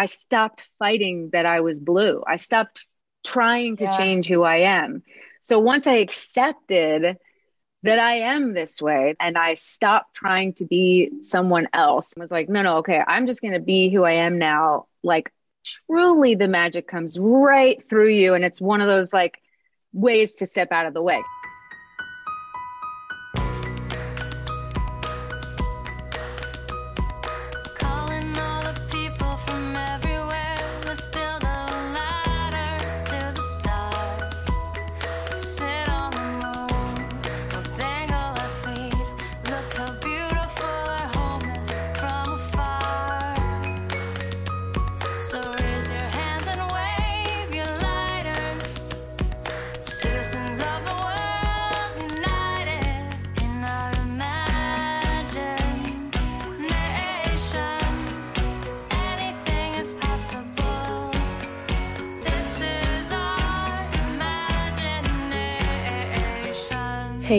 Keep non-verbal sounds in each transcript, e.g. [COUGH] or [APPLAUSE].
I stopped fighting that I was blue. I stopped trying to yeah. change who I am. So once I accepted that I am this way and I stopped trying to be someone else, I was like, no, no, okay, I'm just going to be who I am now. Like, truly, the magic comes right through you. And it's one of those like ways to step out of the way.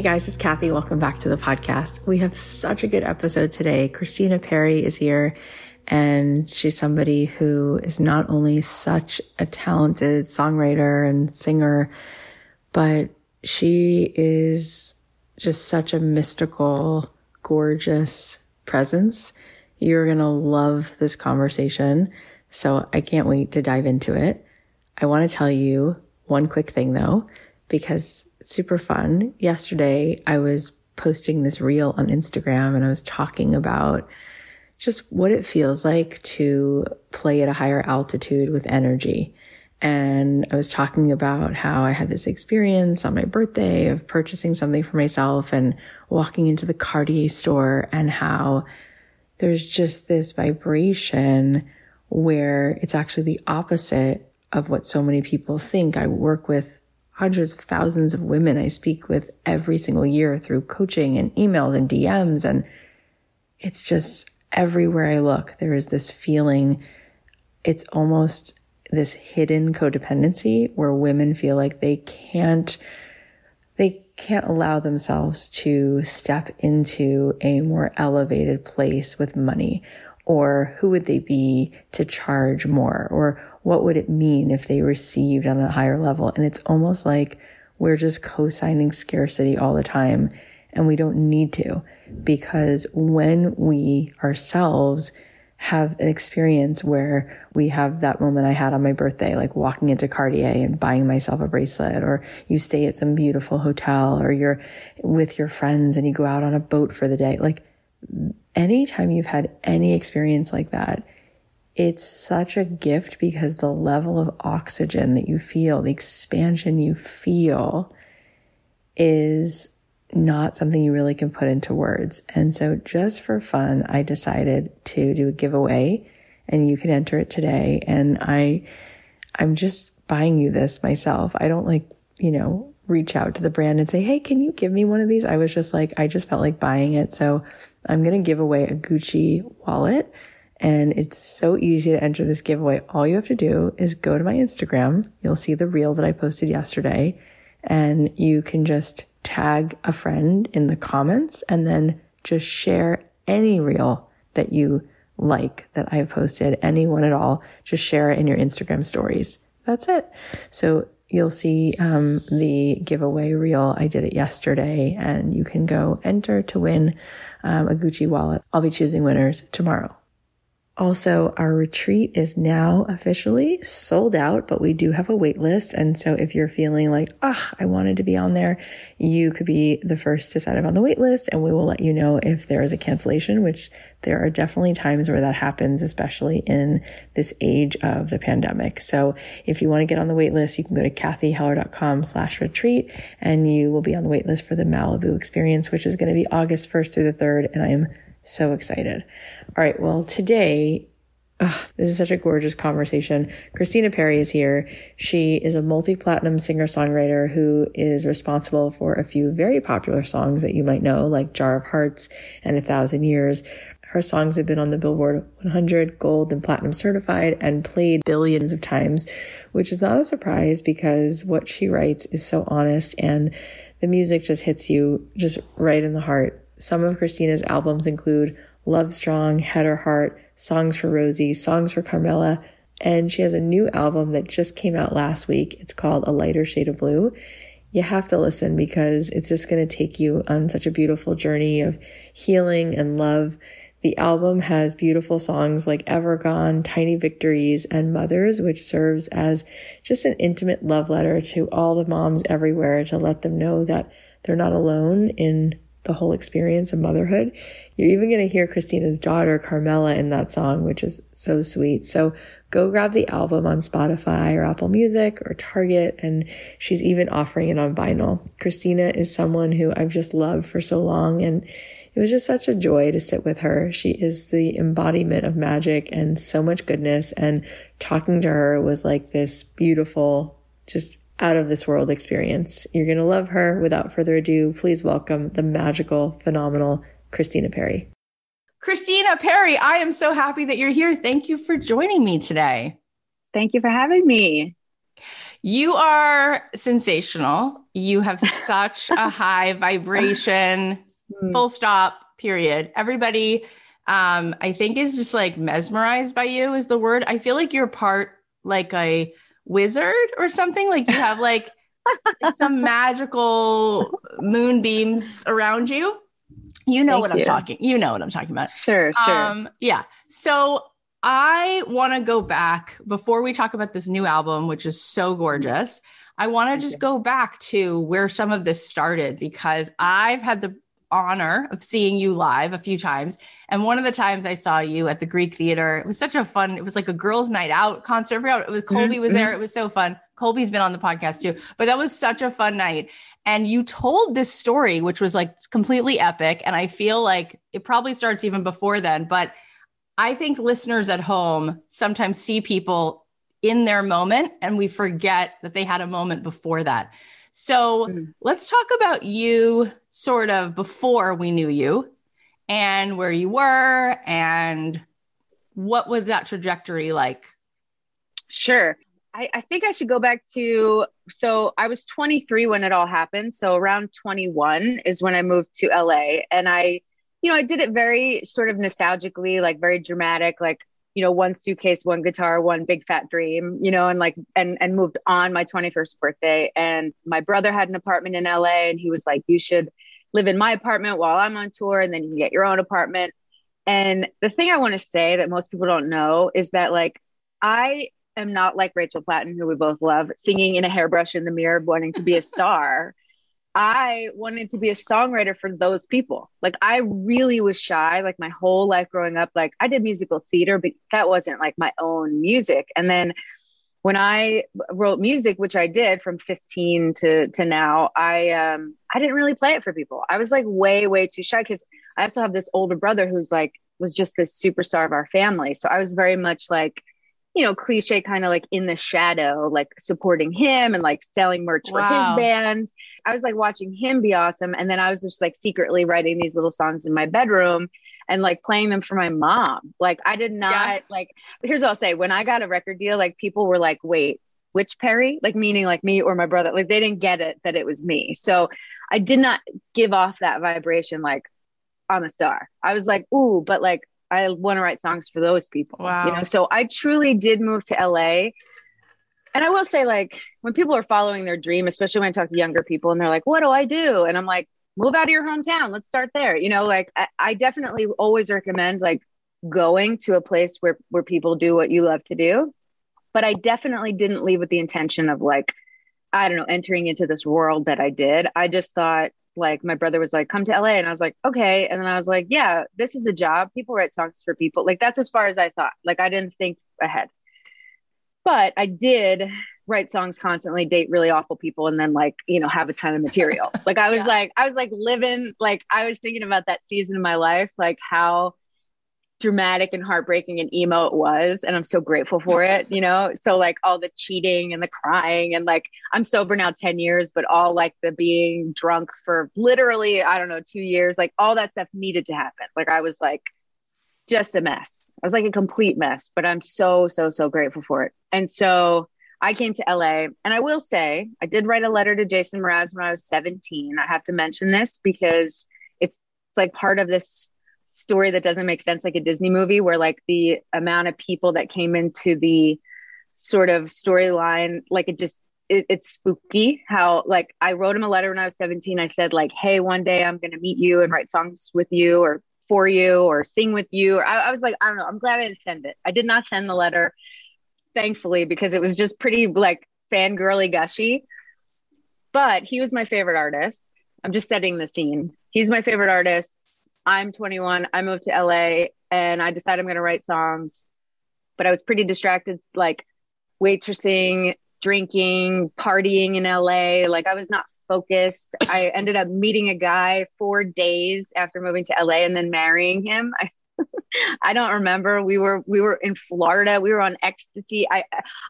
Hey guys, it's Cathy. Welcome back to the podcast. We have such a good episode today. Christina Perri is here and she's somebody who is not only such a talented songwriter and singer, but she is just such a mystical, gorgeous presence. You're going to love this conversation. So I can't wait to dive into it. I want to tell you one quick thing though, because super fun. Yesterday, I was posting this reel on Instagram and I was talking about just what it feels like to play at a higher altitude with energy. And I was talking about how I had this experience on my birthday of purchasing something for myself and walking into the Cartier store and how there's just this vibration where it's actually the opposite of what so many people think. I work with hundreds of thousands of women I speak with every single year through coaching and emails and DMs. And it's just everywhere I look, there is this feeling. It's almost this hidden codependency where women feel like they can't, they can't allow themselves to step into a more elevated place with money or who would they be to charge more or what would it mean if they received on a higher level? And it's almost like we're just co-signing scarcity all the time and we don't need to because when we ourselves have an experience where we have that moment I had on my birthday, like walking into Cartier and buying myself a bracelet, or you stay at some beautiful hotel, or you're with your friends and you go out on a boat for the day. Like anytime you've had any experience like that, it's such a gift because the level of oxygen that you feel, the expansion you feel is not something you really can put into words. And so just for fun, I decided to do a giveaway and you can enter it today. And I, I'm just buying you this myself. I don't like, you know, reach out to the brand and say, Hey, can you give me one of these? I was just like, I just felt like buying it. So I'm going to give away a Gucci wallet and it's so easy to enter this giveaway. All you have to do is go to my Instagram. You'll see the reel that I posted yesterday and you can just tag a friend in the comments and then just share any reel that you like that I've posted, anyone at all. Just share it in your Instagram stories. That's it. So you'll see um, the giveaway reel. I did it yesterday and you can go enter to win um, a Gucci wallet. I'll be choosing winners tomorrow. Also, our retreat is now officially sold out, but we do have a wait list. And so if you're feeling like, ah, I wanted to be on there, you could be the first to sign up on the wait list and we will let you know if there is a cancellation, which there are definitely times where that happens, especially in this age of the pandemic. So if you want to get on the wait list, you can go to cathyheller.com slash retreat and you will be on the wait list for the Malibu experience, which is going to be August 1st through the 3rd. And I am so excited. All right. Well, today, this is such a gorgeous conversation. Christina Perri is here. She is a multi-platinum singer-songwriter who is responsible for a few very popular songs that you might know, like Jar of Hearts and A Thousand Years. Her songs have been on the Billboard 100 gold and platinum certified and played billions of times, which is not a surprise because what she writes is so honest and the music just hits you just right in the heart some of Christina's albums include Love Strong, Head or Heart, Songs for Rosie, Songs for Carmella, and she has a new album that just came out last week. It's called A Lighter Shade of Blue. You have to listen because it's just going to take you on such a beautiful journey of healing and love. The album has beautiful songs like Evergone, Tiny Victories, and Mothers, which serves as just an intimate love letter to all the moms everywhere to let them know that they're not alone in the whole experience of motherhood. You're even going to hear Christina's daughter, Carmella, in that song, which is so sweet. So go grab the album on Spotify or Apple Music or Target. And she's even offering it on vinyl. Christina is someone who I've just loved for so long. And it was just such a joy to sit with her. She is the embodiment of magic and so much goodness. And talking to her was like this beautiful, just out of this world experience. You're going to love her. Without further ado, please welcome the magical, phenomenal Christina Perri. Christina Perri, I am so happy that you're here. Thank you for joining me today. Thank you for having me. You are sensational. You have [LAUGHS] such a high vibration, hmm. full stop, period. Everybody, um, I think, is just like mesmerized by you, is the word. I feel like you're part like a wizard or something? Like you have like [LAUGHS] some magical moonbeams around you. You know Thank what I'm talking. You know what I'm talking about. Sure, sure. Um, yeah. So I want to go back before we talk about this new album, which is so gorgeous. I want to just go back to where some of this started because I've had the honor of seeing you live a few times. And one of the times I saw you at the Greek Theater, it was such a fun, it was like a girls' night out concert. It was Colbie mm-hmm. was there. Mm-hmm. It was so fun. Colbie's been on the podcast too, but that was such a fun night. And you told this story, which was like completely epic. And I feel like it probably starts even before then, but I think listeners at home sometimes see people in their moment and we forget that they had a moment before that. So mm-hmm. let's talk about you sort of before we knew you and where you were and what was that trajectory like? Sure. I, I, think I should go back to so I was 23 when it all happened. So around 21 is when I moved to LA. And I, you know, I did it very sort of nostalgically, like very dramatic, like you know, one suitcase, one guitar, one big fat dream, you know, and like, and, and moved on my 21st birthday. And my brother had an apartment in LA and he was like, you should live in my apartment while I'm on tour and then you can get your own apartment. And the thing I want to say that most people don't know is that like, I am not like Rachel Platten, who we both love, singing in a hairbrush in the mirror, wanting to be a star. I wanted to be a songwriter for those people. Like I really was shy like my whole life growing up like I did musical theater but that wasn't like my own music. And then when I wrote music which I did from 15 to to now, I um I didn't really play it for people. I was like way way too shy cuz I also have this older brother who's like was just this superstar of our family. So I was very much like you know, cliche kind of like in the shadow, like supporting him and like selling merch wow. for his band. I was like watching him be awesome. And then I was just like secretly writing these little songs in my bedroom and like playing them for my mom. Like I did not yeah. like, here's what I'll say. When I got a record deal, like people were like, wait, which Perri? Like meaning like me or my brother. Like they didn't get it that it was me. So I did not give off that vibration like I'm a star. I was like, ooh, but like I want to write songs for those people. Wow. You know, so I truly did move to LA. And I will say, like, when people are following their dream, especially when I talk to younger people and they're like, what do I do? And I'm like, move out of your hometown. Let's start there. You know, like I, I definitely always recommend like going to a place where where people do what you love to do. But I definitely didn't leave with the intention of like, I don't know, entering into this world that I did. I just thought like my brother was like, come to LA. And I was like, okay. And then I was like, yeah, this is a job. People write songs for people. Like that's as far as I thought. Like I didn't think ahead. But I did write songs constantly, date really awful people, and then like, you know, have a ton of material. [LAUGHS] like I was yeah. like, I was like living, like I was thinking about that season of my life, like how dramatic and heartbreaking and emo it was and i'm so grateful for it you know? So like all the cheating and the crying and like i'm sober now 10 years but all like the being drunk for literally i don't know 2 years like all that stuff needed to happen. Like i was like just a mess. I was like a complete mess but i'm so so so grateful for it. And so I came to LA and I will say I did write a letter to Jason Mraz when I was 17. I have to mention this because it's, it's like part of this story that doesn't make sense like a Disney movie where like the amount of people that came into the sort of storyline like it just it, it's spooky how like I wrote him a letter when I was 17 I said like hey one day I'm to meet you and write songs with you or for you or sing with you. Or I, I was like I don't know. I'm glad I didn't send it. I did not send the letter thankfully because it was just pretty like fangirly gushy. But he was my favorite artist. I'm just setting the scene. He's my favorite artist I'm 21. I moved to LA and I decided I'm going to write songs. But I was pretty distracted, like waitressing, drinking, partying in LA. Like I was not focused. I [LAUGHS] ended up meeting a guy four days after moving to LA and then marrying him. [LAUGHS] I, I don't remember. We were we were in Florida. We were on ecstasy. I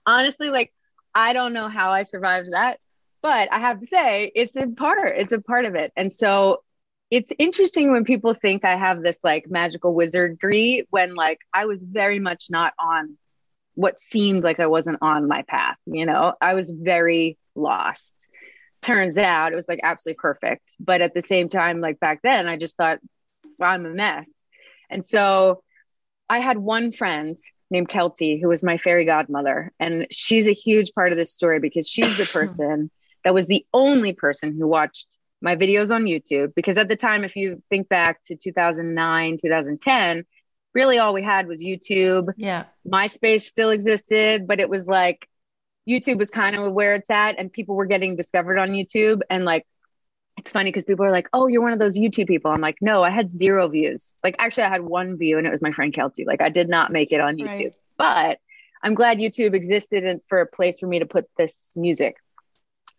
honestly like I don't know how I survived that, but I have to say it's a part. It's a part of it. And so it's interesting when people think I have this like magical wizardry when like I was very much not on what seemed like I wasn't on my path, you know, I was very lost. Turns out it was like absolutely perfect. But at the same time, like back then, I just thought, well, I'm a mess. And so I had one friend named Keltie who was my fairy godmother. And she's a huge part of this story because she's the [LAUGHS] person that was the only person who watched my videos on YouTube because at the time, if you think back to 2009, 2010, really all we had was YouTube. Yeah. MySpace still existed, but it was like YouTube was kind of where it's at and people were getting discovered on YouTube. And like, it's funny because people are like, oh, you're one of those YouTube people. I'm like, no, I had zero views. Like, actually, I had one view and it was my friend Keltie. Like, I did not make it on YouTube, right. but I'm glad YouTube existed and for a place for me to put this music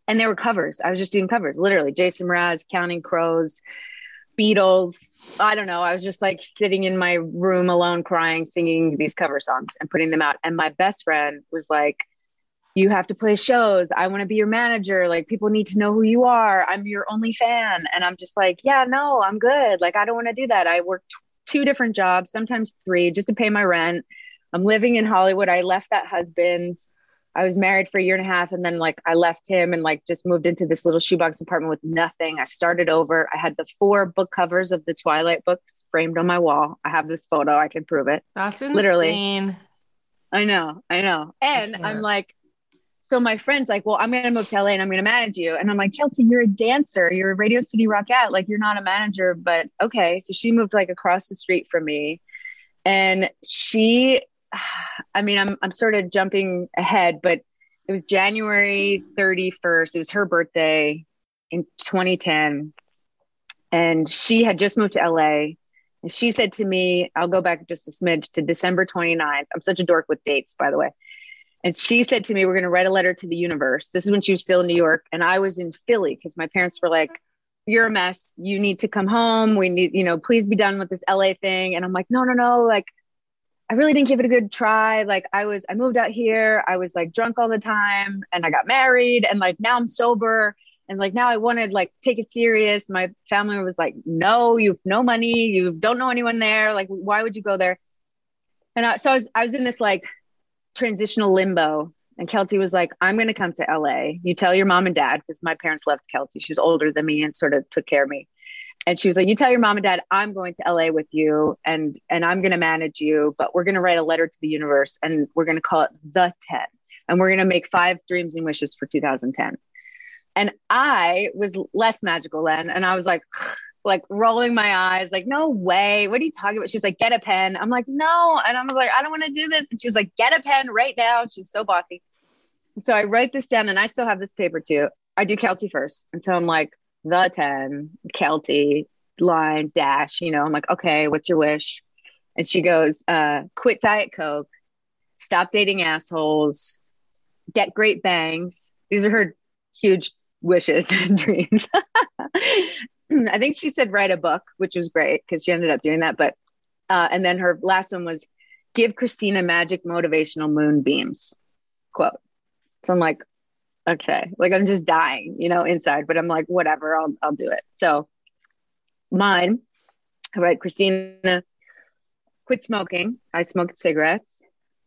and they were covers. I was just doing covers, literally. Jason Mraz, Counting Crows, Beatles. I don't know. I was just like sitting in my room alone, crying, singing these cover songs and putting them out. And my best friend was like, "You have to play shows. I want to be your manager. Like people need to know who you are. I'm your only fan." And I'm just like, "Yeah, no, I'm good. Like I don't want to do that. I worked two different jobs, sometimes three, just to pay my rent. I'm living in Hollywood. I left that husband." I was married for a year and a half and then like I left him and like just moved into this little shoebox apartment with nothing. I started over. I had the four book covers of the Twilight books framed on my wall. I have this photo. I can prove it. That's insane. Literally. I know. I know. And I I'm like, so my friend's like, well, I'm going to move to LA and I'm going to manage you. And I'm like, Keltie, you're a dancer. You're a Radio City Rockette. Like you're not a manager, but okay. So she moved like across the street from me and she [SIGHS] I mean, I'm I'm sort of jumping ahead, but it was January 31st. It was her birthday in 2010. And she had just moved to LA. And she said to me, I'll go back just a smidge to December 29th. I'm such a dork with dates, by the way. And she said to me, We're going to write a letter to the universe. This is when she was still in New York. And I was in Philly because my parents were like, You're a mess. You need to come home. We need, you know, please be done with this LA thing. And I'm like, No, no, no. Like, I really didn't give it a good try. Like I was, I moved out here. I was like drunk all the time and I got married and like now I'm sober and like now I wanted like take it serious. My family was like, no, you've no money. You don't know anyone there. Like, why would you go there? And I, so I was, I was in this like transitional limbo and Keltie was like, I'm going to come to LA. You tell your mom and dad because my parents left Keltie. She was older than me and sort of took care of me and she was like you tell your mom and dad i'm going to la with you and and i'm going to manage you but we're going to write a letter to the universe and we're going to call it the 10 and we're going to make five dreams and wishes for 2010 and i was less magical then and i was like [SIGHS] like rolling my eyes like no way. What are you talking about? She's like get a pen. I'm like no. And i'm like i don't want to do this. And she was like get a pen right now. She was so bossy. So i write this down and i still have this paper too. I do keltie first. And so i'm like the 10, Keltie, line, dash, you know, I'm like, okay, what's your wish? And she goes, uh, quit Diet Coke, stop dating assholes, get great bangs. These are her huge wishes [LAUGHS] and dreams. [LAUGHS] I think she said write a book, which was great because she ended up doing that. But, uh, and then her last one was give Christina magic motivational moonbeams quote. So I'm like, okay like i'm just dying you know inside but i'm like whatever i'll i'll do it. So mine write christina? Quit smoking. I smoked cigarettes.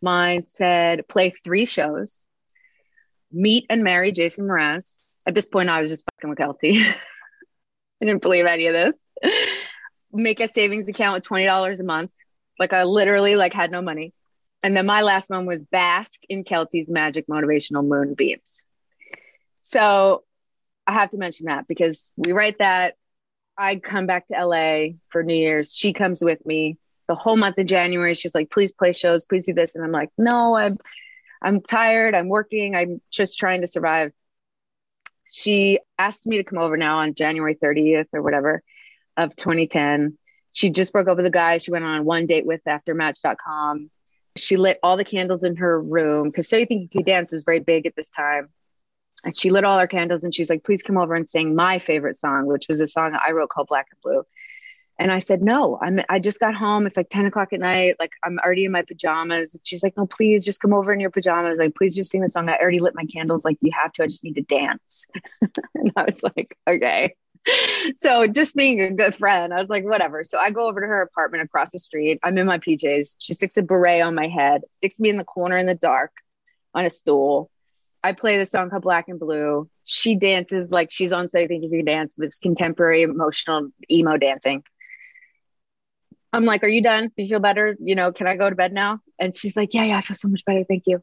Mine said play three shows meet and marry jason mraz. At this point i was just fucking with Keltie [LAUGHS] i didn't believe any of this. Make a savings account with twenty dollars a month. Like I literally like had no money. And then my last one was bask in Keltie's magic motivational moonbeams. So I have to mention that because we write that. I come back to LA for New Year's. She comes with me the whole month of January. She's like, please play shows, please do this. And I'm like, no, I'm I'm tired. I'm working. I'm just trying to survive. She asked me to come over now on January 30th or whatever of 2010. She just broke up with a guy she went on one date with after match.com. She lit all the candles in her room because So You Think You Can Dance was very big at this time. And she lit all our candles and she's like, please come over and sing my favorite song, which was a song I wrote called Black and Blue. And I said, no, I'm, I just got home. It's like 10 o'clock at night. Like I'm already in my pajamas. She's like, no, please just come over in your pajamas. Like, please just sing the song. I already lit my candles. Like you have to, I just need to dance. [LAUGHS] and I was like, okay. So just being a good friend, I was like, whatever. So I go over to her apartment across the street. I'm in my PJs. She sticks a beret on my head, sticks me in the corner in the dark on a stool. I play the song called Black and Blue. She dances like she's on So You Think You Can Dance, it's contemporary emotional emo dancing. I'm like, Are you done? Do you feel better? You know, can I go to bed now? And she's like, Yeah, yeah, I feel so much better. Thank you.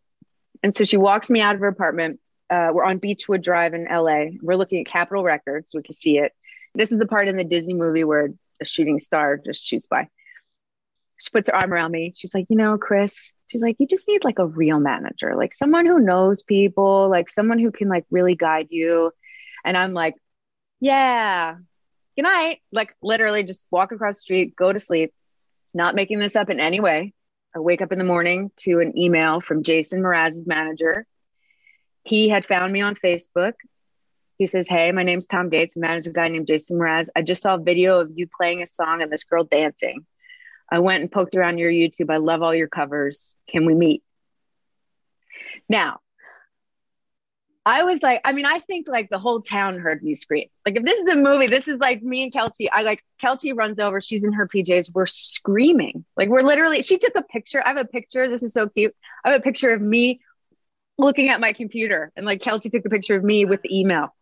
And so she walks me out of her apartment. Uh, we're on Beachwood Drive in LA. We're looking at Capitol Records. We can see it. This is the part in the Disney movie where a shooting star just shoots by she puts her arm around me. She's like, you know, Chris, she's like, you just need like a real manager, like someone who knows people, like someone who can like really guide you. And I'm like, yeah, good night. Like literally just walk across the street, go to sleep, not making this up in any way. I wake up in the morning to an email from Jason Mraz's manager. He had found me on Facebook. He says, Hey, my name's Tom Gates. I manage a guy named Jason Mraz. I just saw a video of you playing a song and this girl dancing. I went and poked around your YouTube. I love all your covers. Can we meet? Now, I was like, I mean, I think like the whole town heard me scream. Like, if this is a movie, this is like me and Keltie. I like Keltie runs over. She's in her PJs. We're screaming. Like, we're literally, she took a picture. I have a picture. This is so cute. I have a picture of me looking at my computer. And like Keltie took a picture of me with the email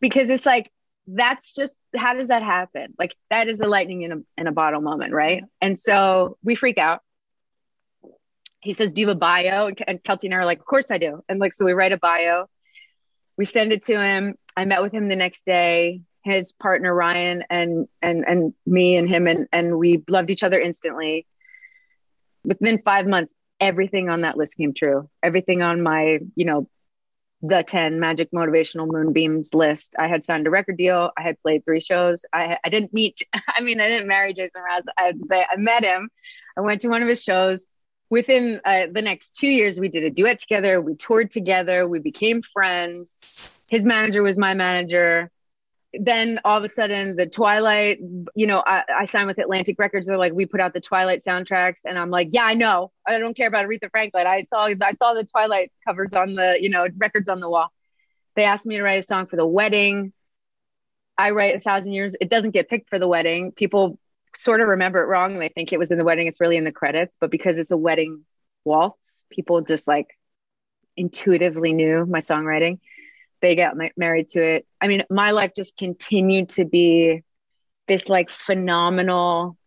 because it's like, that's just how does that happen? Like that is a lightning in a in a bottle moment, right? And so we freak out. He says, "Do you have a bio?" And Keltie and I are like, "Of course I do." And like, so we write a bio. We send it to him. I met with him the next day. His partner Ryan and and and me and him and and we loved each other instantly. Within five months, everything on that list came true. Everything on my you know the 10 magic motivational moonbeams list. I had signed a record deal. I had played three shows. I, I didn't meet, [LAUGHS] I mean, I didn't marry Jason Mraz. I to say I met him. I went to one of his shows. Within uh, the next two years, we did a duet together. We toured together. We became friends. His manager was my manager then all of a sudden the twilight you know I, I, signed with atlantic records. They're like we put out the twilight soundtracks. And i'm like yeah i know. I don't care about aretha franklin. I saw i saw the twilight covers on the you know records on the wall. They asked me to write a song for the wedding. I write a thousand years. It doesn't get picked for the wedding. People sort of remember it wrong. They think it was in the wedding. It's really in the credits. But because it's a wedding waltz people just like intuitively knew my songwriting they got married to it. I mean, my life just continued to be this like phenomenal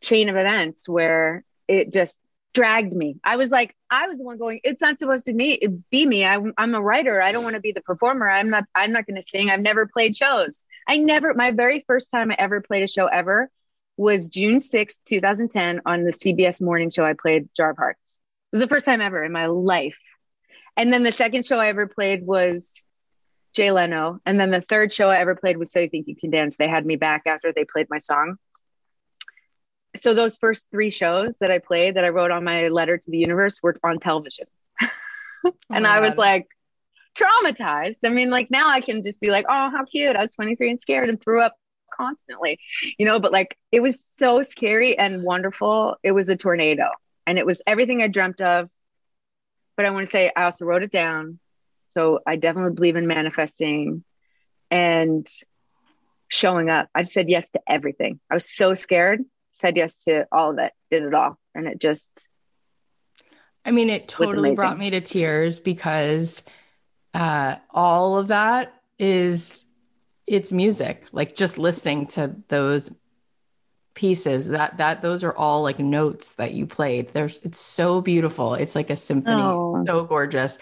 chain of events where it just dragged me. I was like, I was the one going, it's not supposed to be, be me. I, I'm a writer. I don't want to be the performer. I'm not, I'm not going to sing. I've never played shows. I never, my very first time I ever played a show ever was June 6th, 2010 on the CBS morning show. I played Jar of Hearts. It was the first time ever in my life. And then the second show I ever played was Jay Leno. And then the third show I ever played was So You Think You Can Dance. They had me back after they played my song. So those first three shows that I played that I wrote on my letter to the universe were on television. [LAUGHS] and oh I was like traumatized. I mean, like now I can just be like, oh, how cute. I was 23 and scared and threw up constantly, you know, but like it was so scary and wonderful. It was a tornado and it was everything I dreamt of. But I want to say I also wrote it down so I definitely believe in manifesting and showing up. I said yes to everything. I was so scared, said yes to all of it, did it all. And it just I mean, it totally brought me to tears because uh all of that is it's music. Like just listening to those pieces that that those are all like notes that you played there's it's so beautiful it's like a symphony oh. so gorgeous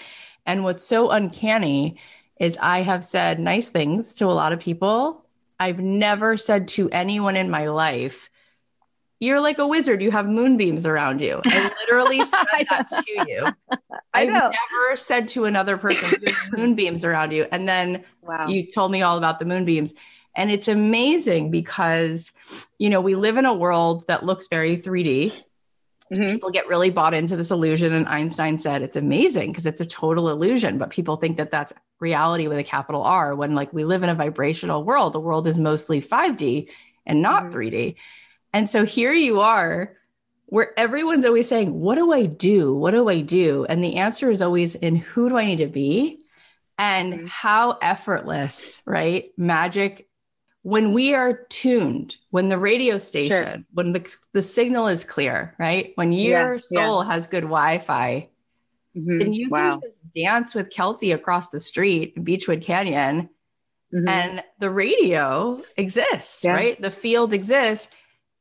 and what's so uncanny is i have said nice things to a lot of people. I've never said to anyone in my life you're like a wizard. You have moonbeams around you. I literally [LAUGHS] said that to you. [LAUGHS] I've never said to another person you have moonbeams around you. And then wow. you told me all about the moonbeams. And it's amazing because, you know, we live in a world that looks very 3D. Mm-hmm. People get really bought into this illusion. And Einstein said it's amazing because it's a total illusion. But people think that that's reality with a capital R when, like, we live in a vibrational world. The world is mostly 5D and not mm-hmm. 3D. And so here you are where everyone's always saying, What do I do? What do I do? And the answer is always in who do I need to be? And mm-hmm. how effortless, right? Magic when we are tuned, when the radio station, sure. when the, the signal is clear, right? When your yeah, soul yeah. has good Wi Fi, mm-hmm. then you wow. can just dance with Keltie across the street in Beachwood Canyon. Mm-hmm. And the radio exists, yeah. right? The field exists,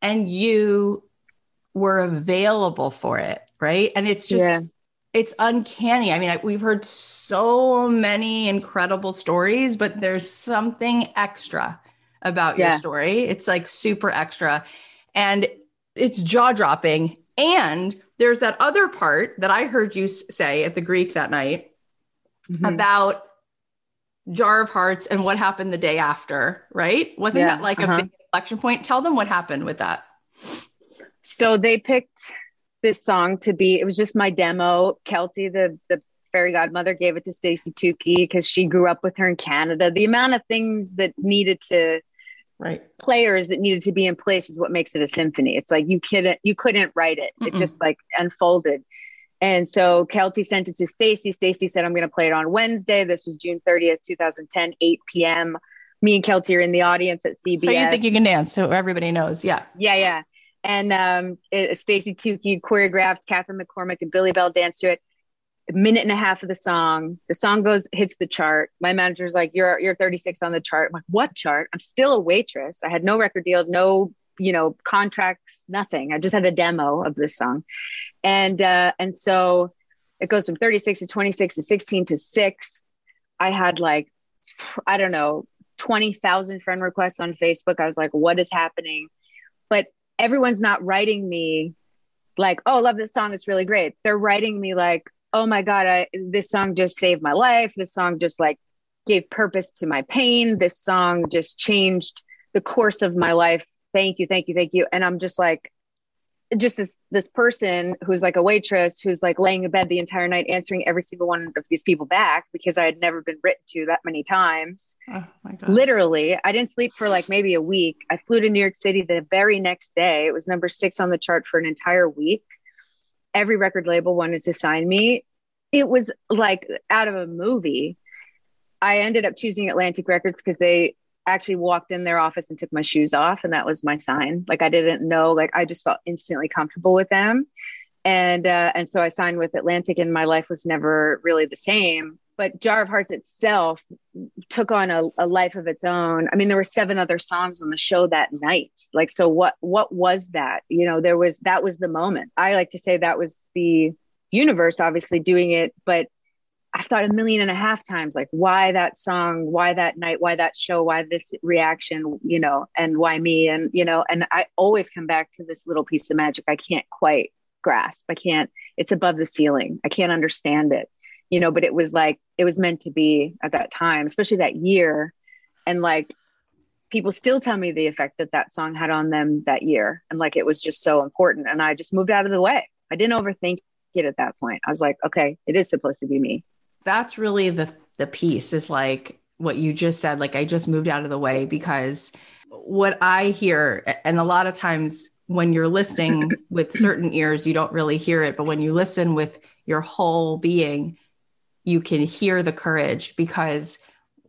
and you were available for it, right? And it's just, it's uncanny. I mean, I, we've heard so many incredible stories, but there's something extra about yeah. your story. It's like super extra and it's jaw dropping. And there's that other part that I heard you say at the Greek that night mm-hmm. about Jar of Hearts and what happened the day after, right? Wasn't yeah, that like uh-huh. a big inflection point? Tell them what happened with that. So they picked this song to be, it was just my demo. Keltie, the, the fairy godmother gave it to Stacey Tookey because she grew up with her in Canada. The amount of things that needed to right. players that needed to be in place is what makes it a symphony. It's like you couldn't you couldn't write it. Mm-mm. it just like unfolded. And so keltie sent it to stacey stacey said i'm going to play it on wednesday. This was june 30th 2010 8 p.m me and keltie are in the audience at cbs so you think you can dance so everybody knows yeah. Yeah yeah. And um, Stacey Tookey choreographed, Kathryn McCormick and Billy Bell danced to it minute and a half of the song. The song goes hits the chart. My manager's like, "You're you're 36 on the chart." I'm like, "What chart?" I'm still a waitress. I had no record deal, no you know contracts, nothing. I just had a demo of this song, and uh, and so it goes from 36 to 26 to 16 to six. I had like I don't know 20,000 friend requests on Facebook. I was like, "What is happening?" But everyone's not writing me like, "Oh, love this song. It's really great." They're writing me like, oh my god I, this song just saved my life this song just like gave purpose to my pain this song just changed the course of my life thank you thank you thank you and i'm just like just this this person who's like a waitress who's like laying in bed the entire night answering every single one of these people back because I had never been written to that many times. Oh Literally, I didn't sleep for like maybe a week. I flew to New York City the very next day. It was number 6 on the chart for an entire week every record label wanted to sign me. It was like out of a movie. I ended up choosing Atlantic Records because they actually walked in their office and took my shoes off, and that was my sign. Like I didn't know, like I just felt instantly comfortable with them, and uh, and so I signed with Atlantic, and my life was never really the same but Jar of Hearts itself took on a, a, life of its own. I mean, there were seven other songs on the show that night. Like, so what? What was that? You know, there was that was the moment. I like to say that was the universe, obviously doing it, but I've thought a million and a half times, like, why that song? Why that night? Why that show? Why this reaction? You know, and why me? And you know, and I always come back to this little piece of magic I can't quite grasp. I can't. It's above the ceiling. I can't understand it you know, but it was like, it was meant to be at that time, especially that year. And like, people still tell me the effect that that song had on them that year. And like, it was just so important. And I just moved out of the way. I didn't overthink it at that point. I was like, okay, it is supposed to be me. That's really the, the piece is like what you just said. Like, I just moved out of the way because what I hear, and a lot of times when you're listening [LAUGHS] with certain ears, you don't really hear it. But when you listen with your whole being, you can hear the courage because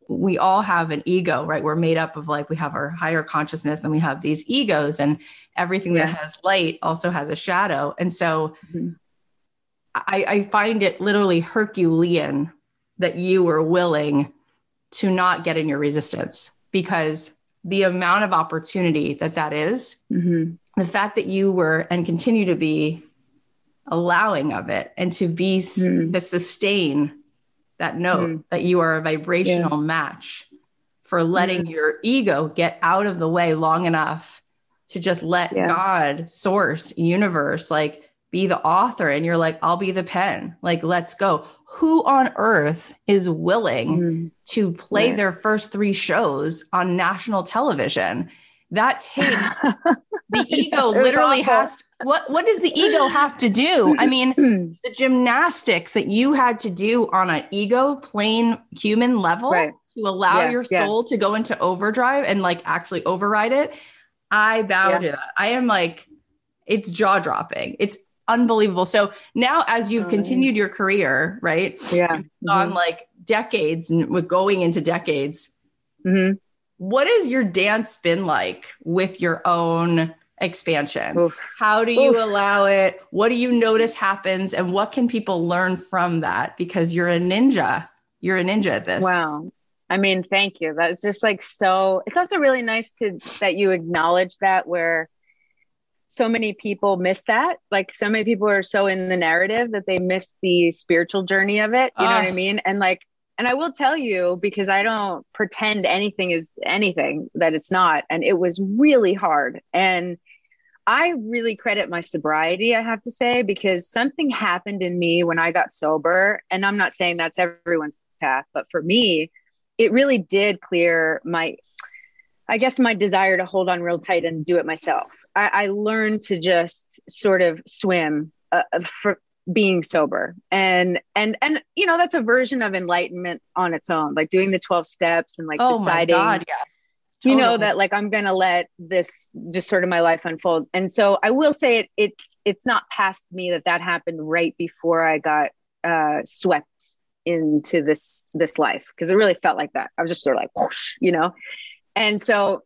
we all have an ego, right? We're made up of like, we have our higher consciousness and we have these egos, and everything yeah. that has light also has a shadow. And so mm-hmm. I, I find it literally Herculean that you were willing to not get in your resistance because the amount of opportunity that that is, mm-hmm. the fact that you were and continue to be allowing of it and to be mm. to sustain that note mm. that you are a vibrational yeah. match for letting mm. your ego get out of the way long enough to just let yeah. God, source, universe, like be the author. And you're like, I'll be the pen. Like, let's go. Who on earth is willing mm. to play their first three shows on national television? That takes [LAUGHS] the ego literally has what what does the ego have to do? I mean, [CLEARS THROAT] the gymnastics that you had to do on an ego plain human level right. to allow yeah, your soul yeah. to go into overdrive and like actually override it. I bow yeah. to that. I am like, it's jaw dropping. It's unbelievable. So now, as you've oh, continued your career, right? Yeah, mm-hmm. on like decades and with going into decades. Mm-hmm. What has your dance been like with your own? Expansion? Oof. How do you Oof. allow it? What do you notice happens? And what can people learn from that? Because you're a ninja. You're a ninja at this. Wow. I mean, thank you. That's just like so it's also really nice to that you acknowledge that where so many people miss that. Like so many people are so in the narrative that they miss the spiritual journey of it. You uh. know what I mean? And like and I will tell you because I don't pretend anything is anything that it's not. And it was really hard. And I really credit my sobriety, I have to say, because something happened in me when I got sober. And I'm not saying that's everyone's path, but for me, it really did clear my, I guess, my desire to hold on real tight and do it myself. I, I learned to just sort of swim uh, for being sober and and and you know that's a version of enlightenment on its own like doing the 12 steps and like oh deciding God, yeah Totally. you know that like i'm gonna let this just sort of my life unfold. And so i will say it it's it's not past me that that happened right before i got uh swept into this this life because it really felt like that. I was just sort of like whoosh, you know? And so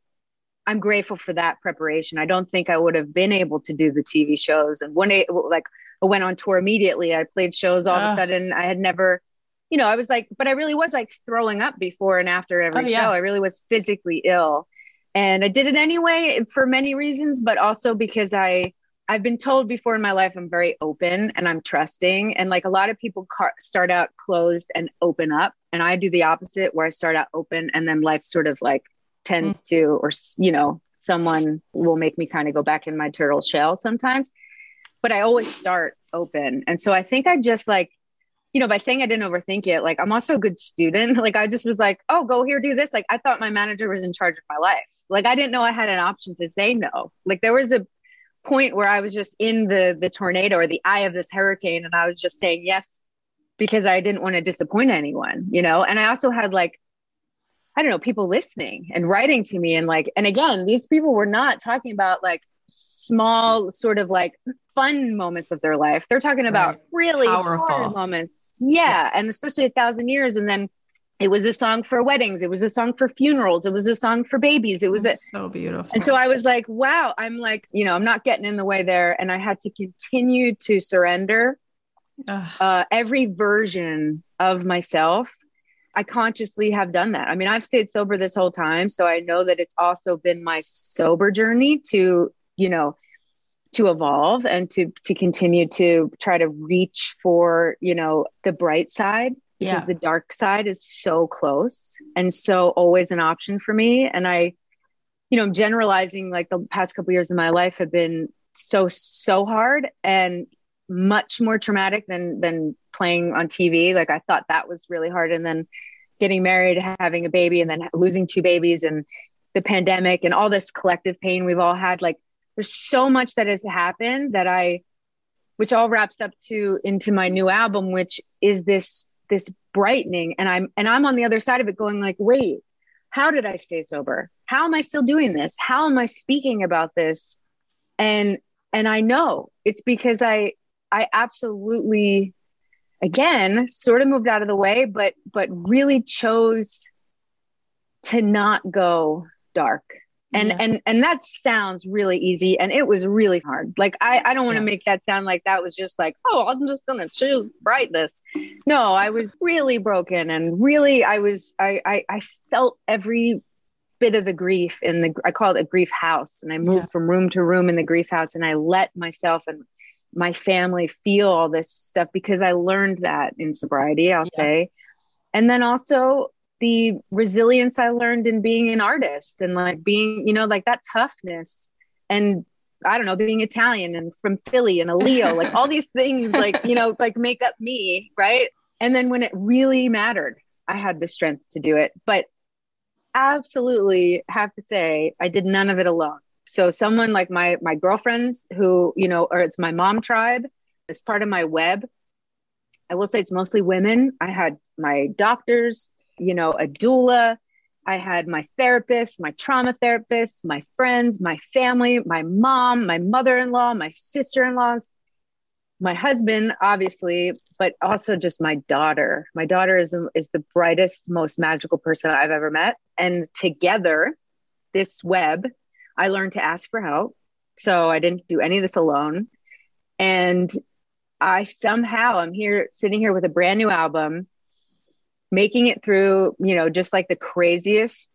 i'm grateful for that preparation. I don't think i would have been able to do the tv shows. And when it like i went on tour immediately. I played shows all of a sudden. I had never you know, I was like, but I really was like throwing up before and after every oh, yeah. show. I really was physically ill. And I did it anyway for many reasons, but also because I I've been told before in my life I'm very open and I'm trusting and like a lot of people car- start out closed and open up and I do the opposite where I start out open and then life sort of like tends mm. to or you know someone will make me kind of go back in my turtle shell sometimes but I always start open and so I think I just like you know, by saying I didn't overthink it, like I'm also a good student. [LAUGHS] Like I just was like, oh, go here, do this. Like I thought my manager was in charge of my life. Like I didn't know I had an option to say no. Like there was a point where I was just in the the tornado or the eye of this hurricane, and I was just saying yes because I didn't want to disappoint anyone, you know. And I also had like, I don't know, people listening and writing to me, and like, and again, these people were not talking about like small sort of like fun moments of their life. They're talking about right. really Powerful. hard moments. Yeah, yeah. And especially a thousand years. And then it was a song for weddings. It was a song for funerals. It was a song for babies. It was a, so beautiful. And so I was like, wow, I'm like, you know, I'm not getting in the way there. And I had to continue to surrender uh, every version of myself. I consciously have done that. I mean, I've stayed sober this whole time. So I know that it's also been my sober journey to, you know, to evolve and to to continue to try to reach for you know the bright side because yeah. the dark side is so close and so always an option for me. And i you know generalizing like the past couple years of my life have been so so hard and much more traumatic than than playing on tv like i thought that was really hard. And then getting married having a baby and then losing two babies and the pandemic and all this collective pain we've all had like there's so much that has happened that I, which all wraps up to into my new album, which is this this brightening, and I'm and I'm on the other side of it, going like, wait, how did I stay sober? How am I still doing this? How am I speaking about this? And and I know it's because I I absolutely again sort of moved out of the way but but really chose to not go dark and yeah. and and that sounds really easy and it was really hard like i i don't want to yeah. make that sound like that was just like oh i'm just gonna choose brightness no i was really broken and really i was i i, I felt every bit of the grief in the I call it a grief house. And I moved yeah. from room to room in the grief house and I let myself and my family feel all this stuff because I learned that in sobriety, I'll say. And then also the resilience I learned in being an artist and like being, you know, like that toughness and I don't know, being Italian and from Philly and a Leo, [LAUGHS] like all these things, like, you know, like make up me. Right. And then when it really mattered, I had the strength to do it. But absolutely have to say, I did none of it alone. So someone like my my girlfriends who, you know, or it's my mom tribe as part of my web. I will say it's mostly women. I had my doctors, you know, a doula, I had my therapist, my trauma therapist, my friends, my family, my mom, my mother in law, my sister in laws, my husband, obviously, but also just my daughter. My daughter is, is the brightest, most magical person I've ever met. And together, this web, I learned to ask for help. So I didn't do any of this alone. And I somehow I'm here sitting here with a brand new album making it through, you know, just like the craziest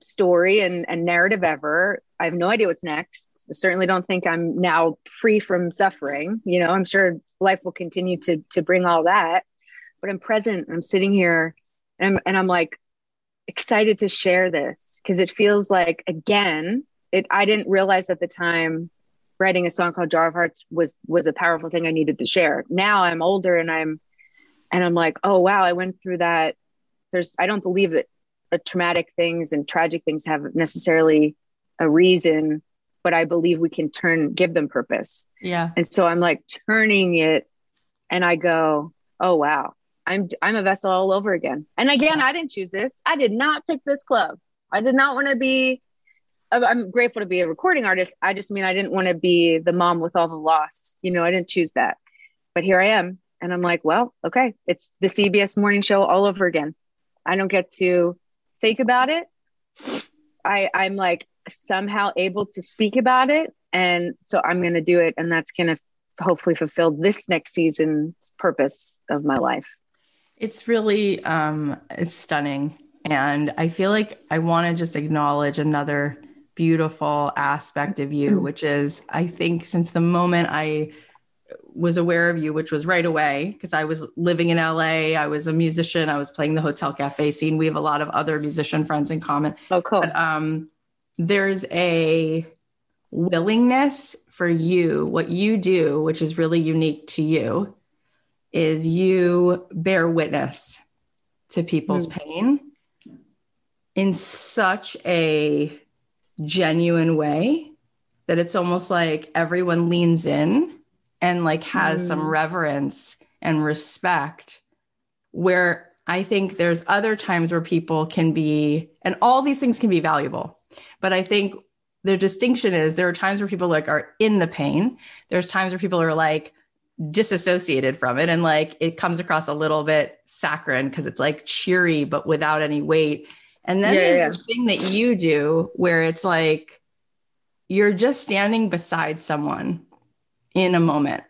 story and, and narrative ever. I have no idea what's next. I certainly don't think I'm now free from suffering. You know, I'm sure life will continue to to bring all that. But I'm present. I'm sitting here and and I'm like excited to share this because it feels like again, it I didn't realize at the time writing a song called Jar of Hearts was was a powerful thing I needed to share. Now I'm older and I'm and i'm like oh wow i went through that. There's i don't believe that uh, traumatic things and tragic things have necessarily a reason but i believe we can turn give them purpose. Yeah. And so i'm like turning it and i go oh wow i'm i'm a vessel all over again. And again yeah. i didn't choose this. I did not pick this club. I did not want to be i'm grateful to be a recording artist. I just mean i didn't want to be the mom with all the loss. You know i didn't choose that. But here i am and I'm like, well, okay, it's the CBS morning show all over again. I don't get to think about it. I I'm like somehow able to speak about it. And so I'm going to do it. And that's going to hopefully fulfill this next season's purpose of my life. It's really, um, it's stunning. And I feel like I want to just acknowledge another beautiful aspect of you, mm-hmm. which is I think since the moment I was aware of you, which was right away because I was living in LA. I was a musician. I was playing the hotel cafe scene. We have a lot of other musician friends in common. Oh, cool. But, um, there's a willingness for you, what you do, which is really unique to you, is you bear witness to people's mm. pain in such a genuine way that it's almost like everyone leans in and like has mm. some reverence and respect where I think there's other times where people can be, and all these things can be valuable. But I think the distinction is there are times where people like are in the pain. There's times where people are like disassociated from it. And like it comes across a little bit saccharine because it's like cheery, but without any weight. And then yeah, there's yeah. this thing that you do where it's like you're just standing beside someone in a moment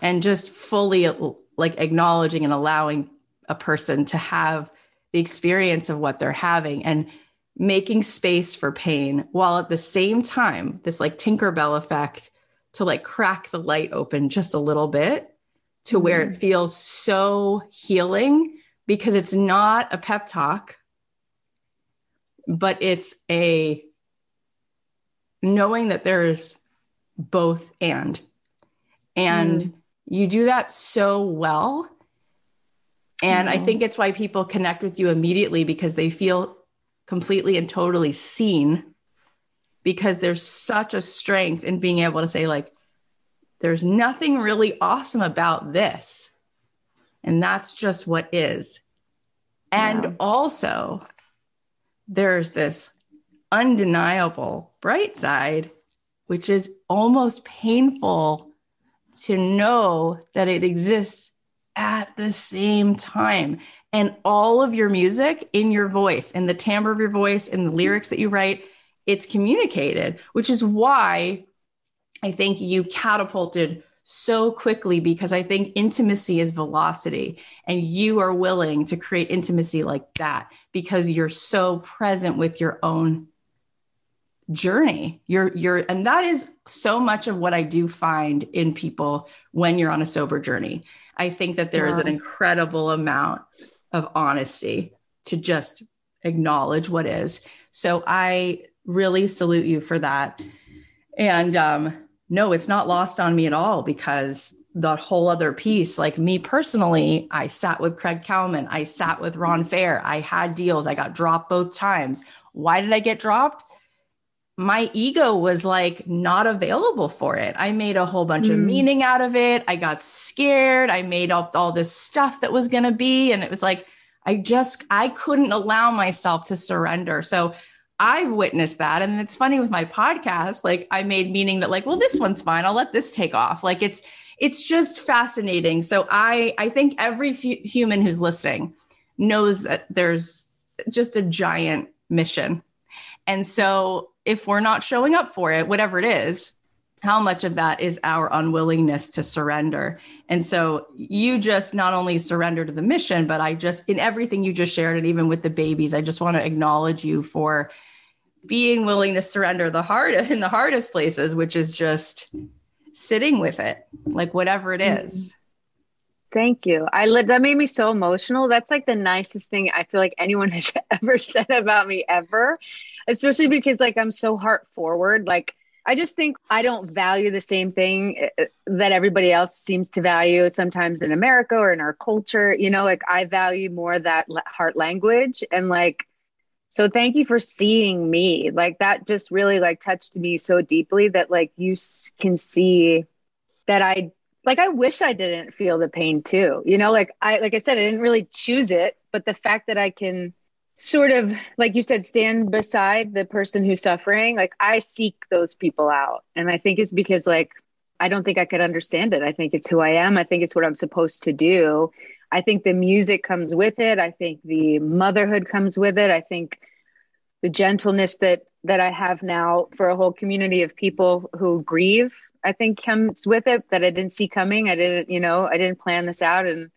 and just fully like acknowledging and allowing a person to have the experience of what they're having and making space for pain while at the same time this like tinkerbell effect to like crack the light open just a little bit to mm-hmm. where it feels so healing because it's not a pep talk but it's a knowing that there's both and. And mm. you do that so well. And mm. I think it's why people connect with you immediately because they feel completely and totally seen because there's such a strength in being able to say like there's nothing really awesome about this and that's just what is and yeah. also there's this undeniable bright side which is almost painful to know that it exists at the same time. And all of your music in your voice, in the timbre of your voice, in the lyrics that you write, it's communicated, which is why I think you catapulted so quickly because I think intimacy is velocity and you are willing to create intimacy like that because you're so present with your own journey. You're you're and that is so much of what I do find in people when you're on a sober journey. I think that there wow. is an incredible amount of honesty to just acknowledge what is. So I really salute you for that. And um no, it's not lost on me at all because that whole other piece, like me personally, I sat with Craig Kallman, I sat with Ron Fair, I had deals, I got dropped both times. Why did I get dropped? My ego was like not available for it. I made a whole bunch mm. of meaning out of it. I got scared. I made up all this stuff that was going to be. And it was like, I just, I couldn't allow myself to surrender. So I've witnessed that. And it's funny with my podcast, like I made meaning that like, well, this one's fine. I'll let this take off. Like it's, it's just fascinating. So I, I think every human who's listening knows that there's just a giant mission. And so if we're not showing up for it, whatever it is, how much of that is our unwillingness to surrender? And so you just not only surrender to the mission, but I just, in everything you just shared, and even with the babies, I just want to acknowledge you for being willing to surrender the hard [LAUGHS] in the hardest places, which is just sitting with it, like whatever it is. Mm-hmm. Thank you. I that made me so emotional. That's like the nicest thing I feel like anyone [LAUGHS] has ever said about me ever especially because like I'm so heart forward. Like I just think I don't value the same thing uh, that everybody else seems to value sometimes in America or in our culture. You know, like I value more that heart language and like so thank you for seeing me. Like that just really like touched me so deeply that like you can see that I like I wish I didn't feel the pain too. You know, like I like I said I didn't really choose it, but the fact that I can sort of like you said stand beside the person who's suffering. Like i seek those people out. And i think it's because like i don't think i could understand it. I think it's who i am. I think it's what i'm supposed to do. I think the music comes with it. I think the motherhood comes with it. I think the gentleness that that i have now for a whole community of people who grieve i think comes with it that i didn't see coming. I didn't you know i didn't plan this out. And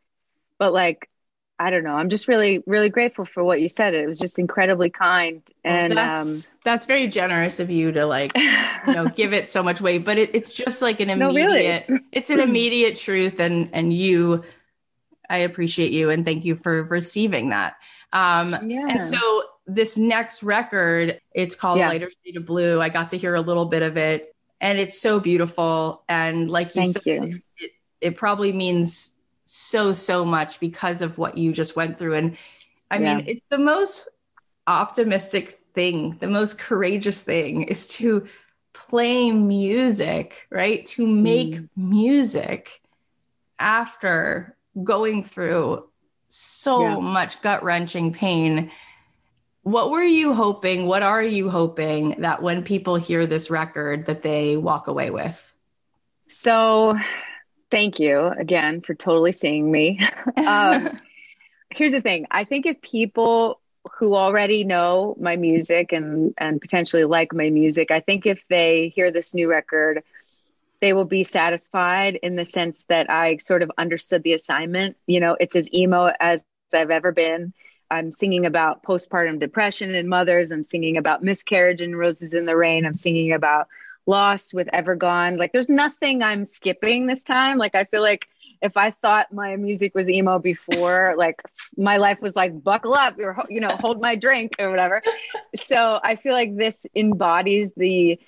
but like I don't know. I'm just really, really grateful for what you said. It was just incredibly kind, and that's, um, that's very generous of you to like, [LAUGHS] you know, give it so much weight. But it, it's just like an immediate. No, really. it's an immediate truth, and and you, I appreciate you and thank you for receiving that. Um, yeah. And so this next record, it's called yeah. Lighter Shade of Blue. I got to hear a little bit of it, and it's so beautiful. And like you thank said, you. It, it probably means so so much because of what you just went through and i yeah. mean it's the most optimistic thing the most courageous thing is to play music right to make mm. music after going through so yeah. much gut-wrenching pain what were you hoping what are you hoping that when people hear this record that they walk away with so Thank you again for totally seeing me. [LAUGHS] um, [LAUGHS] here's the thing I think if people who already know my music and, and potentially like my music, I think if they hear this new record, they will be satisfied in the sense that I sort of understood the assignment. You know, it's as emo as I've ever been. I'm singing about postpartum depression in mothers. I'm singing about miscarriage and roses in the rain. I'm singing about Lost with Evergone. Like there's nothing I'm skipping this time. Like I feel like if I thought my music was emo before, [LAUGHS] like my life was like buckle up or you know hold my drink or whatever. So I feel like this embodies the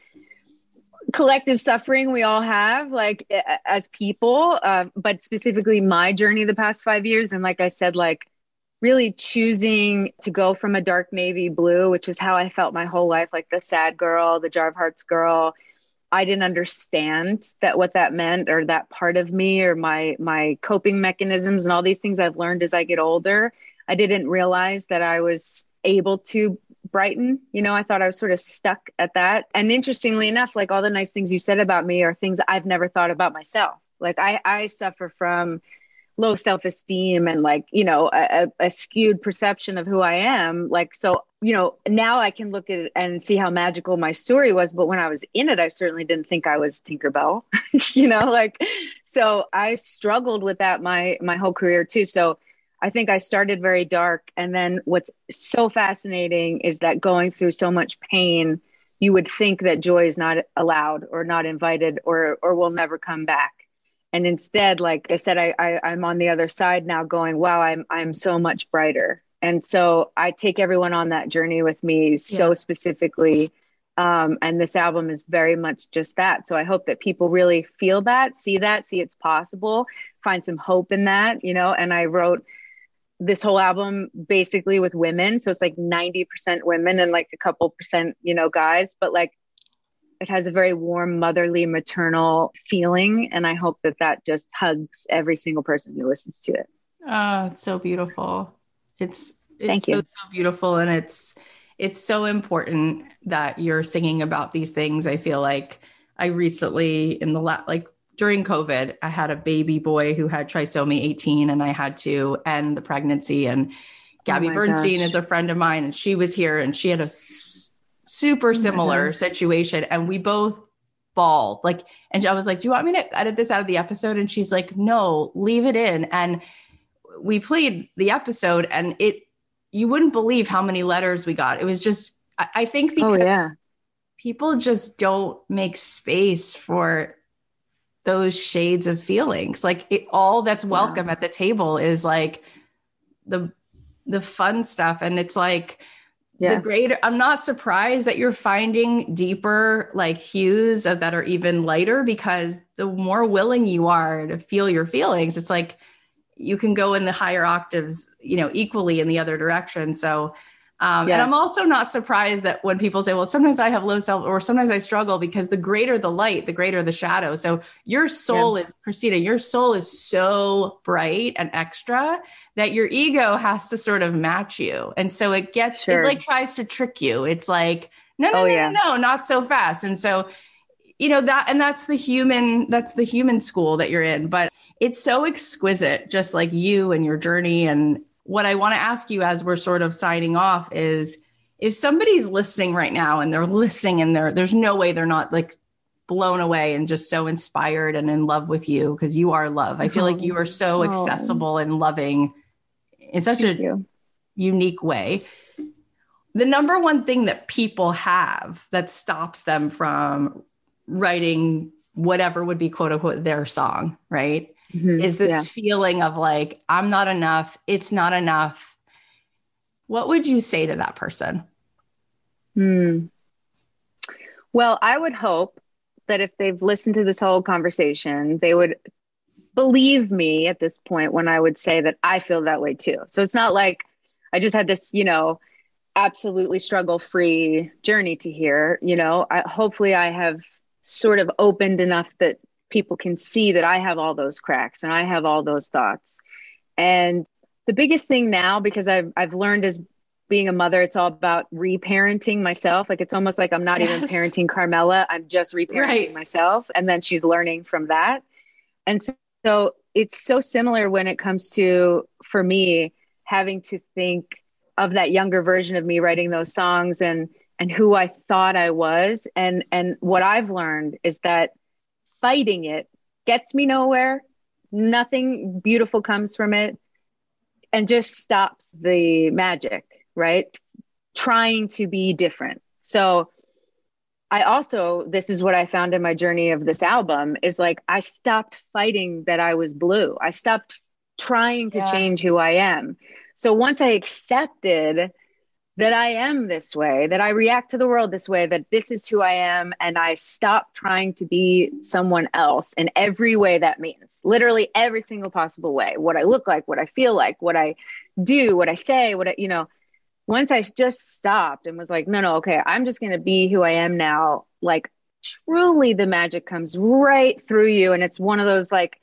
collective suffering we all have like as people uh, but specifically my journey the past five years and like i said like really choosing to go from a dark navy blue which is how i felt my whole life like the sad girl the jar of hearts girl I didn't understand that what that meant or that part of me or my my coping mechanisms and all these things I've learned as I get older. I didn't realize that I was able to brighten. You know, I thought I was sort of stuck at that. And interestingly enough, like all the nice things you said about me are things I've never thought about myself. Like I I suffer from low self-esteem and like you know a, a, skewed perception of who i am like so you know now i can look at it and see how magical my story was but when i was in it i certainly didn't think i was tinkerbell [LAUGHS] you know like so i struggled with that my my whole career too. So i think i started very dark and then what's so fascinating is that going through so much pain you would think that joy is not allowed or not invited or or will never come back and instead like i said I, I i'm on the other side now going wow i'm i'm so much brighter. And so i take everyone on that journey with me so specifically. Um, and this album is very much just that. So i hope that people really feel that see that see it's possible find some hope in that you know? And i wrote this whole album basically with women. So it's like 90% women and like a couple percent you know guys. But like it has a very warm motherly maternal feeling and i hope that that just hugs every single person who listens to it oh it's so beautiful it's it's Thank you. so, so beautiful and it's it's so important that you're singing about these things i feel like i recently in the last like during covid i had a baby boy who had trisomy 18 and i had to end the pregnancy and oh gabby oh bernstein gosh. is a friend of mine and she was here and she had a super oh similar mm-hmm. situation. And we both bawled. Like, and I was like, Do you want me to edit this out of the episode? And she's like, No, leave it in. And we played the episode and it, you wouldn't believe how many letters we got. It was just, I, I think oh, because oh, yeah. people just don't make space for those shades of feelings. Like it, all that's welcome yeah. at the table is like the, the fun stuff. And it's like, yeah. the greater i'm not surprised that you're finding deeper like hues of that are even lighter because the more willing you are to feel your feelings it's like you can go in the higher octaves you know equally in the other direction so um, yes. And I'm also not surprised that when people say, well, sometimes I have low self or sometimes I struggle because the greater the light, the greater the shadow. So your soul yeah. is, Christina, your soul is so bright and extra that your ego has to sort of match you. And so it gets, sure. it like tries to trick you. It's like, no, no, oh, no, yeah. no, no, not so fast. And so, you know, that, and that's the human, that's the human school that you're in. But it's so exquisite, just like you and your journey and, what I want to ask you as we're sort of signing off is if somebody's listening right now and they're listening and they're there's no way they're not like blown away and just so inspired and in love with you because you are love. I feel like you are so accessible and loving in such Thank a you. unique way. The number one thing that people have that stops them from writing whatever would be quote unquote their song, right? Mm-hmm. is this yeah. feeling of like, I'm not enough, it's not enough. What would you say to that person? Hmm. Well, I would hope that if they've listened to this whole conversation, they would believe me at this point when I would say that I feel that way too. So it's not like I just had this, you know, absolutely struggle free journey to here. You know, I, hopefully I have sort of opened enough that people can see that I have all those cracks and I have all those thoughts. And the biggest thing now, because I've I've learned as being a mother, it's all about reparenting myself. Like it's almost like I'm not yes. even parenting Carmella. I'm just reparenting right. myself. And then she's learning from that. And so, so it's so similar when it comes to for me having to think of that younger version of me writing those songs and and who I thought I was. And and what I've learned is that fighting it gets me nowhere. Nothing beautiful comes from it and just stops the magic, right? Trying to be different. So I also, this is what I found in my journey of this album is like, I stopped fighting that I was blue. I stopped trying to yeah. change who I am. So once I accepted that I am this way, that I react to the world this way, that this is who I am, and I stop trying to be someone else in every way that means literally every single possible way what I look like, what I feel like, what I do, what I say, what I, you know. Once I just stopped and was like, no, no, okay, I'm just going to be who I am now. Like, truly, the magic comes right through you. And it's one of those like,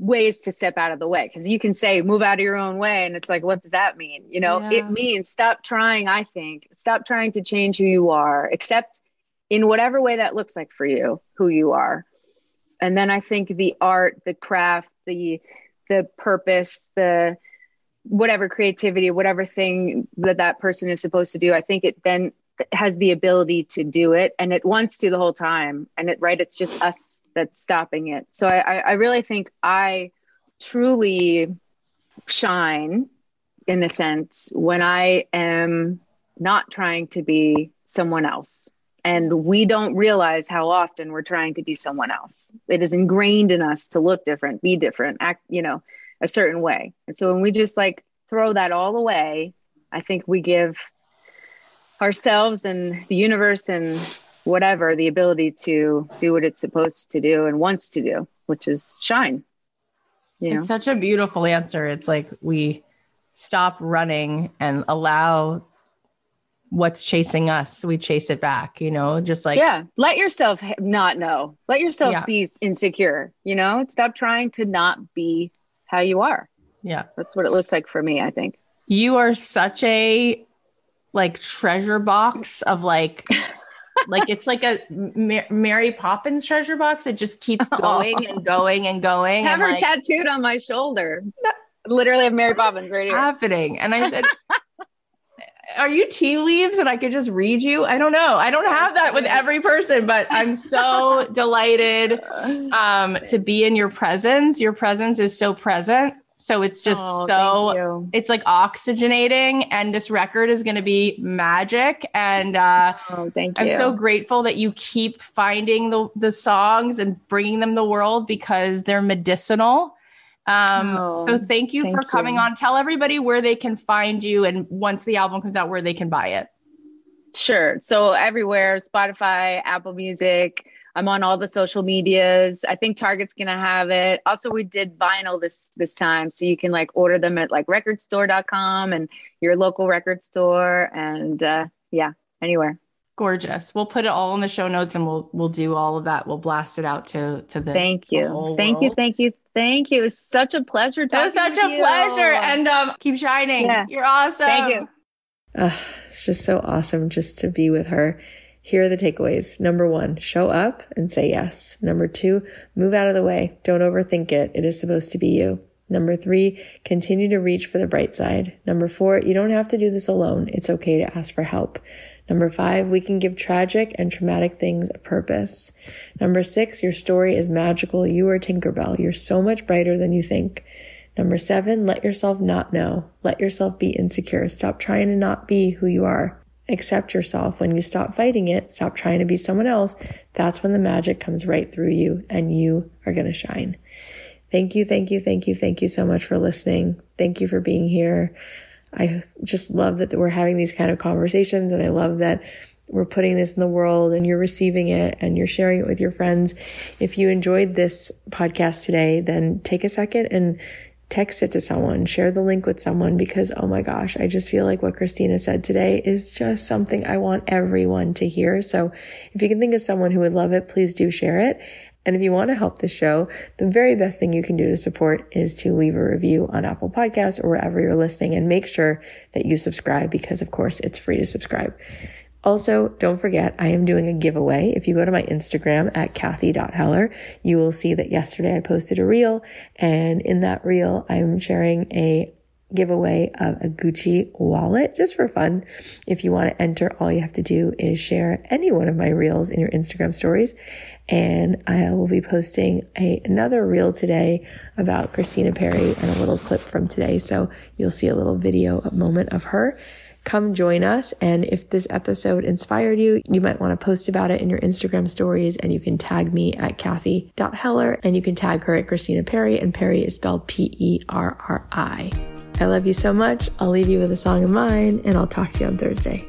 ways to step out of the way because you can say move out of your own way and it's like what does that mean you know yeah. it means stop trying i think stop trying to change who you are accept in whatever way that looks like for you who you are and then i think the art the craft the the purpose, the whatever creativity, whatever thing that that person is supposed to do, I think it then has the ability to do it and it wants to the whole time. And it, right, it's just us that's stopping it. So I, I really think I truly shine in a sense when I am not trying to be someone else. And we don't realize how often we're trying to be someone else. It is ingrained in us to look different, be different, act, you know, a certain way. And so when we just like throw that all away, I think we give ourselves and the universe and whatever the ability to do what it's supposed to do and wants to do, which is shine. You know? It's such a beautiful answer. It's like we stop running and allow what's chasing us we chase it back you know just like yeah let yourself not know let yourself yeah. be insecure you know stop trying to not be how you are yeah that's what it looks like for me i think you are such a like treasure box of like [LAUGHS] like it's like a Mary Poppins treasure box. It just keeps [LAUGHS] going and going and going. Have and her like, tattooed on my shoulder. Literally have Mary Poppins right here. Happening. And I said, [LAUGHS] Are you tea leaves and I could just read you? I don't know. I don't have that with every person, but I'm so [LAUGHS] delighted um, to be in your presence. Your presence is so present. So it's just oh, so it's like oxygenating, and this record is going to be magic. And uh, oh, thank you. I'm so grateful that you keep finding the the songs and bringing them the world because they're medicinal. Um, oh, so thank you thank for coming you. on. Tell everybody where they can find you, and once the album comes out, where they can buy it. Sure. So everywhere: Spotify, Apple Music. I'm on all the social medias. I think Target's gonna have it. Also, we did vinyl this this time, so you can like order them at like recordstore.com and your local record store, and uh, yeah, anywhere. Gorgeous. We'll put it all in the show notes, and we'll we'll do all of that. We'll blast it out to to the. Thank you, the thank world. you, thank you, thank you. It was such a pleasure. To. It was such a you. pleasure, and um, keep shining. Yeah. You're awesome. Thank you. Uh, it's just so awesome just to be with her here are the takeaways. Number one, show up and say yes. Number two, move out of the way. Don't overthink it. It is supposed to be you. Number three, continue to reach for the bright side. Number four, you don't have to do this alone. It's okay to ask for help. Number five, we can give tragic and traumatic things a purpose. Number six, your story is magical. You are Tinkerbell. You're so much brighter than you think. Number seven, let yourself not know. Let yourself be insecure. Stop trying to not be who you are accept yourself, when you stop fighting it, stop trying to be someone else, that's when the magic comes right through you and you are going to shine. Thank you, thank you, thank you, thank you so much for listening. Thank you for being here. I just love that we're having these kind of conversations and I love that we're putting this in the world and you're receiving it and you're sharing it with your friends. If you enjoyed this podcast today, then take a second and text it to someone, share the link with someone because, oh my gosh, I just feel like what Christina said today is just something I want everyone to hear. So if you can think of someone who would love it, please do share it. And if you want to help the show, the very best thing you can do to support is to leave a review on Apple Podcasts or wherever you're listening and make sure that you subscribe because of course it's free to subscribe. Also, don't forget, I am doing a giveaway. If you go to my Instagram at Cathy.Heller, you will see that yesterday I posted a reel and in that reel, I'm sharing a giveaway of a Gucci wallet just for fun. If you want to enter, all you have to do is share any one of my reels in your Instagram stories. And I will be posting a, another reel today about Christina Perri and a little clip from today. So you'll see a little video, a moment of her come join us. And if this episode inspired you, you might want to post about it in your Instagram stories and you can tag me at Cathy.Heller and you can tag her at Christina Perri and Perri is spelled P-E-R-R-I. I love you so much. I'll leave you with a song of mine and I'll talk to you on Thursday.